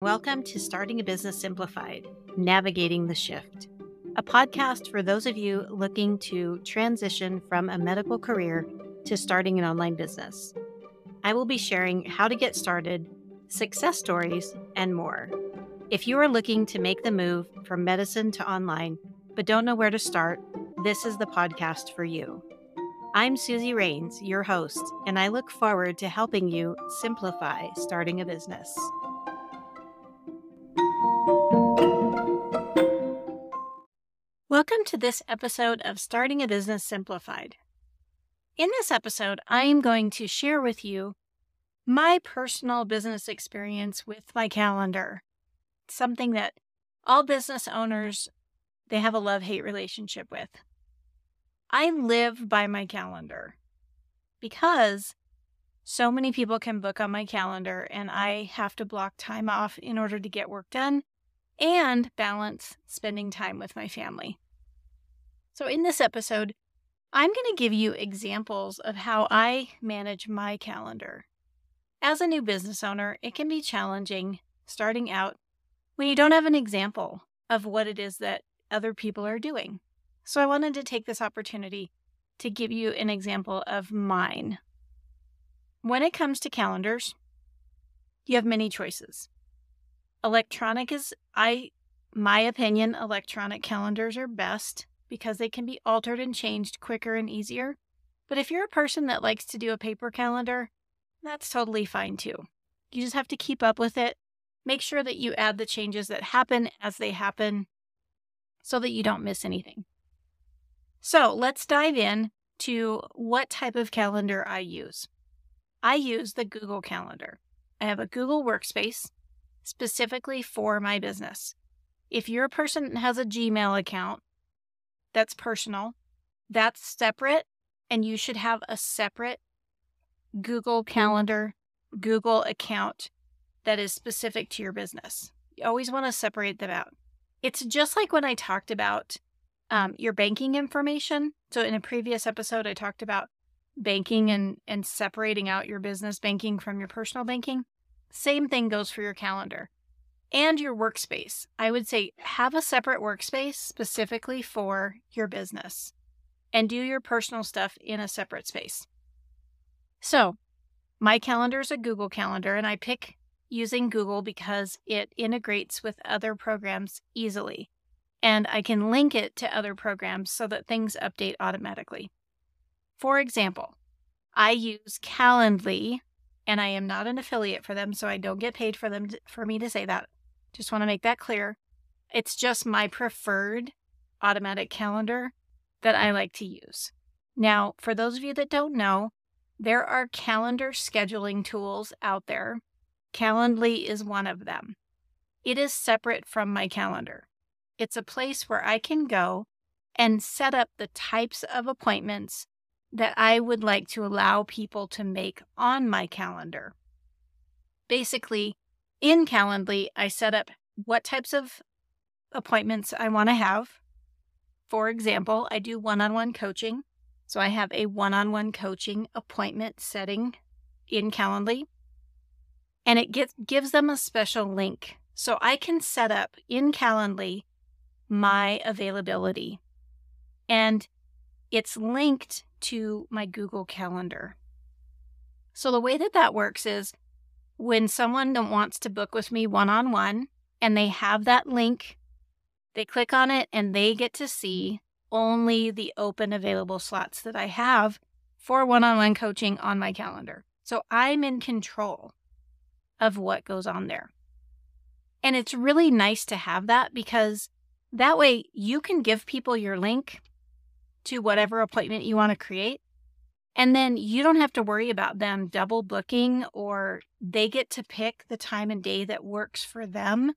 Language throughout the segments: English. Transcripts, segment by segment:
Welcome to Starting a Business Simplified Navigating the Shift, a podcast for those of you looking to transition from a medical career to starting an online business. I will be sharing how to get started, success stories, and more. If you are looking to make the move from medicine to online, but don't know where to start, this is the podcast for you. I'm Suzy Wraines, your host, and I look forward to helping you simplify starting a business. Welcome to this episode of Starting a Business Simplified. In this episode, I am going to share with you my personal business experience with my calendar. Something that all business owners they have a love-hate relationship with. I live by my calendar because so many people can book on my calendar and I have to block time off in order to get work done and balance spending time with my family. So, in this episode, I'm going to give you examples of how I manage my calendar. As a new business owner, it can be challenging starting out when you don't have an example of what it is that other people are doing. So, I wanted to take this opportunity to give you an example of mine. When it comes to calendars, you have many choices. Electronic is, I, my opinion, electronic calendars are best because they can be altered and changed quicker and easier. But if you're a person that likes to do a paper calendar, that's totally fine too. You just have to keep up with it. Make sure that you add the changes that happen as they happen so that you don't miss anything. So let's dive in to what type of calendar I use. I use the Google Calendar. I have a Google Workspace specifically for my business. If you're a person that has a Gmail account that's personal, that's separate, and you should have a separate Google Calendar, Google account that is specific to your business. You always want to separate them out. It's just like when I talked about um, your banking information. So, in a previous episode, I talked about banking and, and separating out your business banking from your personal banking. Same thing goes for your calendar and your workspace. I would say have a separate workspace specifically for your business and do your personal stuff in a separate space. So, my calendar is a Google Calendar, and I pick using Google because it integrates with other programs easily. And I can link it to other programs so that things update automatically. For example, I use Calendly, and I am not an affiliate for them, so I don't get paid for them to, for me to say that. Just want to make that clear. It's just my preferred automatic calendar that I like to use. Now, for those of you that don't know, there are calendar scheduling tools out there. Calendly is one of them. It is separate from my calendar. It's a place where I can go and set up the types of appointments that I would like to allow people to make on my calendar. Basically, in Calendly, I set up what types of appointments I want to have. For example, I do one on one coaching. So I have a one on one coaching appointment setting in Calendly. And it gets, gives them a special link. So I can set up in Calendly my availability. And it's linked to my Google Calendar. So the way that that works is when someone wants to book with me one on one and they have that link, they click on it and they get to see only the open available slots that I have for one on one coaching on my calendar. So I'm in control of what goes on there. And it's really nice to have that because that way you can give people your link to whatever appointment you want to create and then you don't have to worry about them double booking or they get to pick the time and day that works for them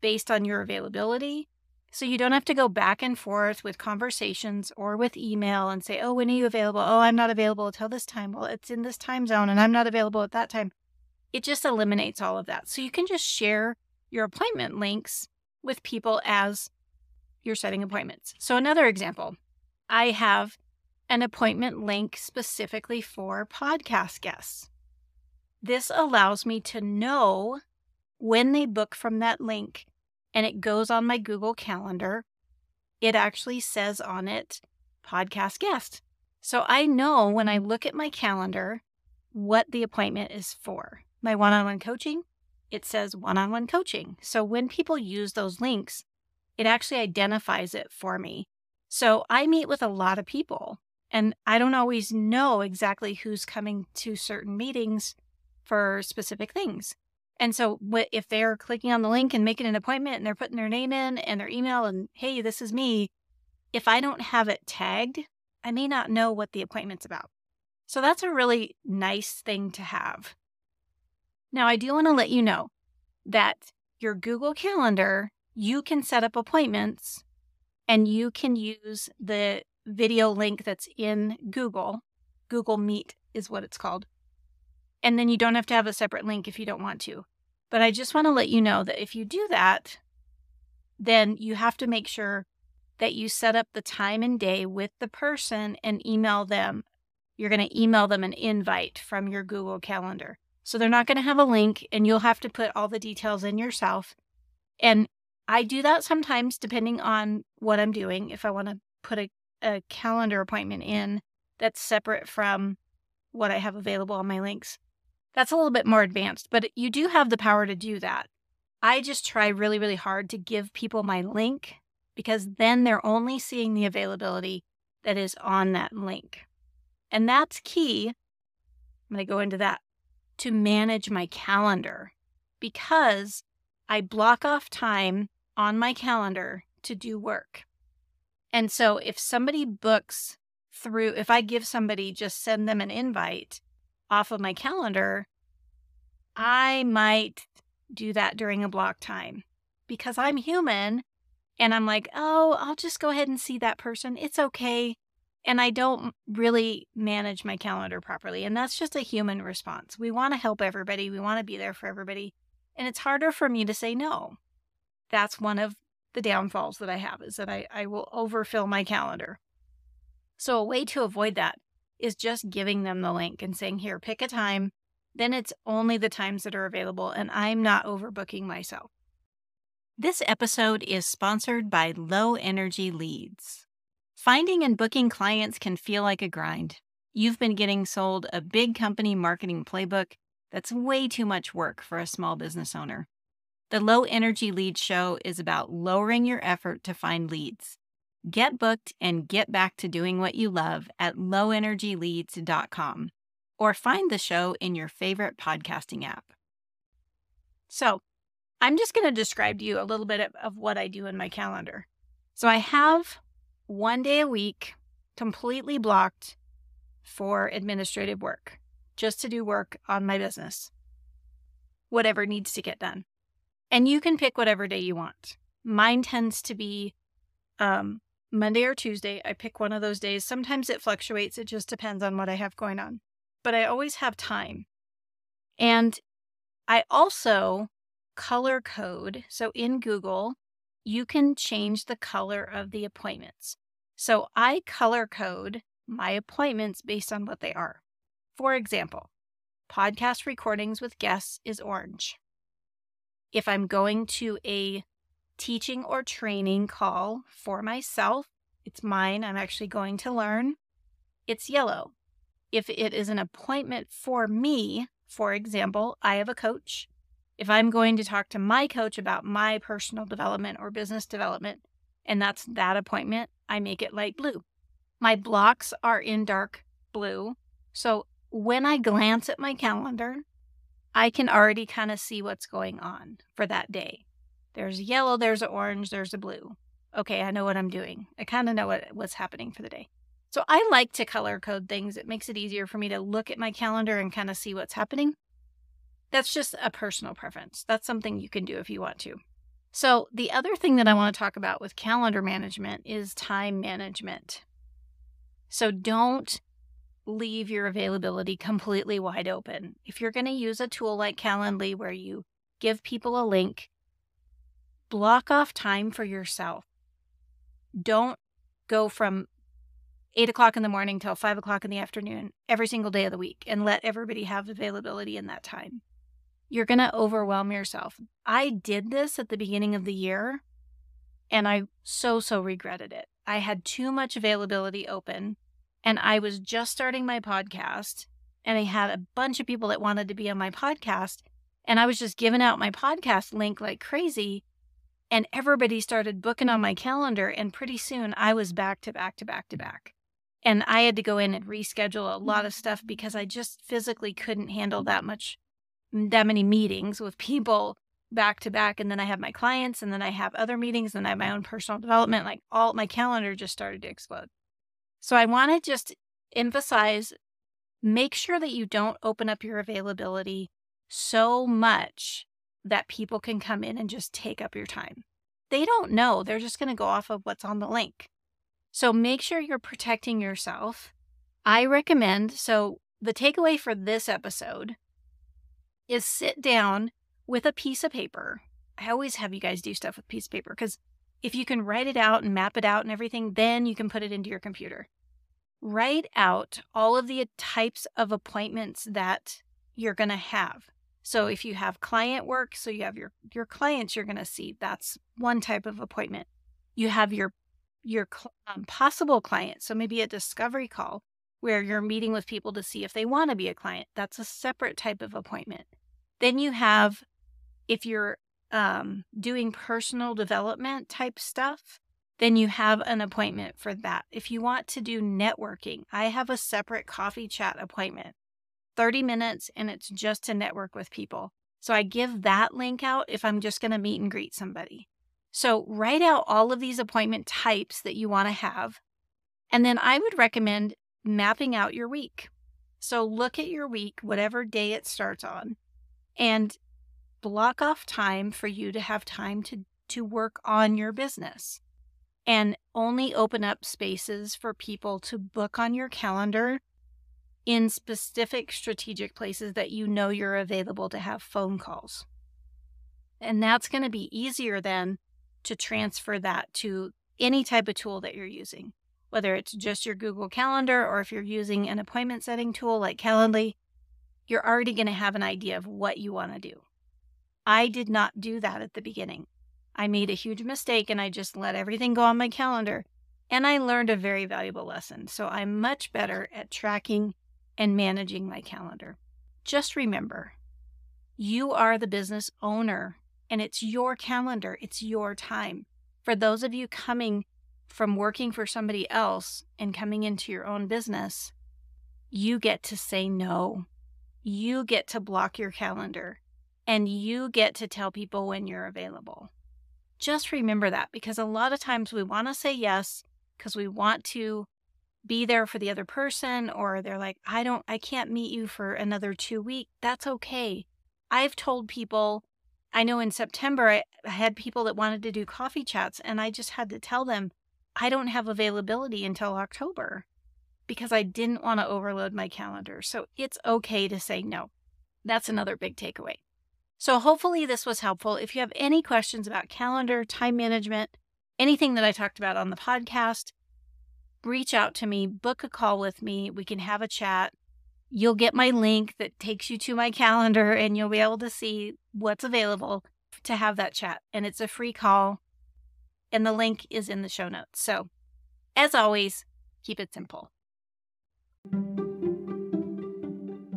based on your availability. So you don't have to go back and forth with conversations or with email and say, oh, when are you available? Oh, I'm not available until this time. Well, it's in this time zone and I'm not available at that time. It just eliminates all of that. So you can just share your appointment links with people as you're setting appointments. So, another example I have an appointment link specifically for podcast guests. This allows me to know when they book from that link and it goes on my Google Calendar, it actually says on it podcast guest. So I know when I look at my calendar what the appointment is for. My one on one coaching, it says one on one coaching. So when people use those links, it actually identifies it for me. So I meet with a lot of people and I don't always know exactly who's coming to certain meetings for specific things. And so if they're clicking on the link and making an appointment and they're putting their name in and their email and, hey, this is me, if I don't have it tagged, I may not know what the appointment's about. So that's a really nice thing to have. Now, I do want to let you know that your Google Calendar, you can set up appointments and you can use the video link that's in Google. Google Meet is what it's called. And then you don't have to have a separate link if you don't want to. But I just want to let you know that if you do that, then you have to make sure that you set up the time and day with the person and email them. You're going to email them an invite from your Google Calendar. So they're not going to have a link and you'll have to put all the details in yourself. And I do that sometimes depending on what I'm doing. If I want to put a, a calendar appointment in that's separate from what I have available on my links. That's a little bit more advanced, but you do have the power to do that. I just try really, really hard to give people my link because then they're only seeing the availability that is on that link. And that's key. I'm going to go into that to manage my calendar because I block off time on my calendar to do work. And so if somebody books through, if I give somebody just send them an invite, off of my calendar, I might do that during a block time because I'm human and I'm like, oh, I'll just go ahead and see that person. It's okay. And I don't really manage my calendar properly. And that's just a human response. We want to help everybody, we want to be there for everybody. And it's harder for me to say no. That's one of the downfalls that I have is that I, I will overfill my calendar. So, a way to avoid that is just giving them the link and saying, here, pick a time. Then it's only the times that are available, and I'm not overbooking myself. This episode is sponsored by Low Energy Leads. Finding and booking clients can feel like a grind. You've been getting sold a big company marketing playbook that's way too much work for a small business owner. The Low Energy Lead Show is about lowering your effort to find leads Get booked and get back to doing what you love at lowenergyleads.com or find the show in your favorite podcasting app. So, I'm just going to describe to you a little bit of, of what I do in my calendar. So, I have one day a week completely blocked for administrative work, just to do work on my business, whatever needs to get done. And you can pick whatever day you want. Mine tends to be um, Monday or Tuesday. I pick one of those days. Sometimes it fluctuates, it just depends on what I have going on. But I always have time. And I also color code. So in Google, you can change the color of the appointments. So I color code my appointments based on what they are. For example, podcast recordings with guests is orange. If I'm going to a teaching or training call for myself. It's mine. I'm actually going to learn. It's yellow. If it is an appointment for me, for example, I have a coach. If I'm going to talk to my coach about my personal development or business development, and that's that appointment, I make it light blue. My blocks are in dark blue. So when I glance at my calendar, I can already kind of see what's going on for that day. There's a yellow, there's an orange, there's a blue. Okay, I know what I'm doing. I kind of know what, what's happening for the day. So I like to color code things. It makes it easier for me to look at my calendar and kind of see what's happening. That's just a personal preference. That's something you can do if you want to. So, the other thing that I want to talk about with calendar management is time management. So, don't leave your availability completely wide open. If you're going to use a tool like Calendly where you give people a link block off time for yourself. Don't go from eight o'clock in the morning till five o'clock in the afternoon every single day of the week and let everybody have availability in that time. you're going to overwhelm yourself. I did this at the beginning of the year and I so, so regretted it. I had too much availability open and I was just starting my podcast and I had a bunch of people that wanted to be on my podcast and I was just giving out my podcast link like crazy and everybody started booking on my calendar and pretty soon I was back to back to back to back. And I had to go in and reschedule a lot of stuff because I just physically couldn't handle that much that many meetings with people back to back and then I have my clients and then I have other meetings and I have my own personal development like all my calendar just started to explode. So I want to just emphasize make sure that you don't open up your availability so much that people can come in and just take up your time. They don't know. They're just going to go off of what's on the link. So make sure you're protecting yourself. I recommend so the takeaway for this episode is sit down with a piece of paper. I always have you guys do stuff with piece of paper because if you can write it out and map it out and everything, then you can put it into your computer. Write out all of the types of appointments that you're going to have. So if you have client work, so you have your your clients you're going to see, that's one type of appointment. You have your your um, possible client, so maybe a discovery call where you're meeting with people to see if they want to be a client. That's a separate type of appointment. Then you have, if you're um, doing personal development type stuff, then you have an appointment for that. If you want to do networking, I have a separate coffee chat appointment, 30 minutes, and it's just to network with people. So I give that link out if I'm just going to meet and greet somebody. So write out all of these appointment types that you want to have. And then I would recommend mapping out your week. So look at your week, whatever day it starts on, and block off time for you to have time to, to work on your business. And only open up spaces for people to book on your calendar in specific strategic places that you know you're available to have phone calls. And that's going to be easier then to transfer that to any type of tool that you're using whether it's just your Google Calendar or if you're using an appointment setting tool like Calendly, you're already going to have an idea of what you want to do. I did not do that at the beginning. I made a huge mistake and I just let everything go on my calendar. And I learned a very valuable lesson. So I'm much better at tracking and managing my calendar. Just remember, you are the business owner and it's your calendar, it's your time. For those of you coming from working for somebody else and coming into your own business, you get to say no. You get to block your calendar and you get to tell people when you're available. Just remember that because a lot of times we want to say yes because we want to be there for the other person or they're like I don't I can't meet you for another 2 weeks. That's okay. I've told people I know in September I had people that wanted to do coffee chats and I just had to tell them I don't have availability until October because I didn't want to overload my calendar. So it's okay to say no. That's another big takeaway. So hopefully this was helpful. If you have any questions about calendar, time management, anything that I talked about on the podcast, reach out to me, book a call with me. We can have a chat. You'll get my link that takes you to my calendar and you'll be able to see what's available to have that chat. And it's a free call and the link is in the show notes. So, as always, keep it simple.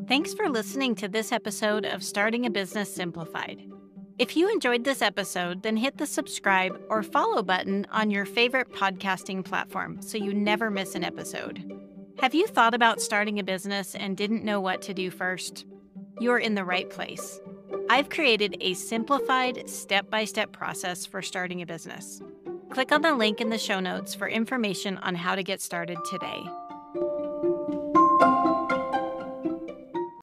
Thanks for listening to this episode of Starting a Business Simplified. If you enjoyed this episode, then hit the subscribe or follow button on your favorite podcasting platform so you never miss an episode. Have you thought about starting a business and didn't know what to do first? You're in the right place. I've created a simplified step by step process for starting a business. Click on the link in the show notes for information on how to get started today.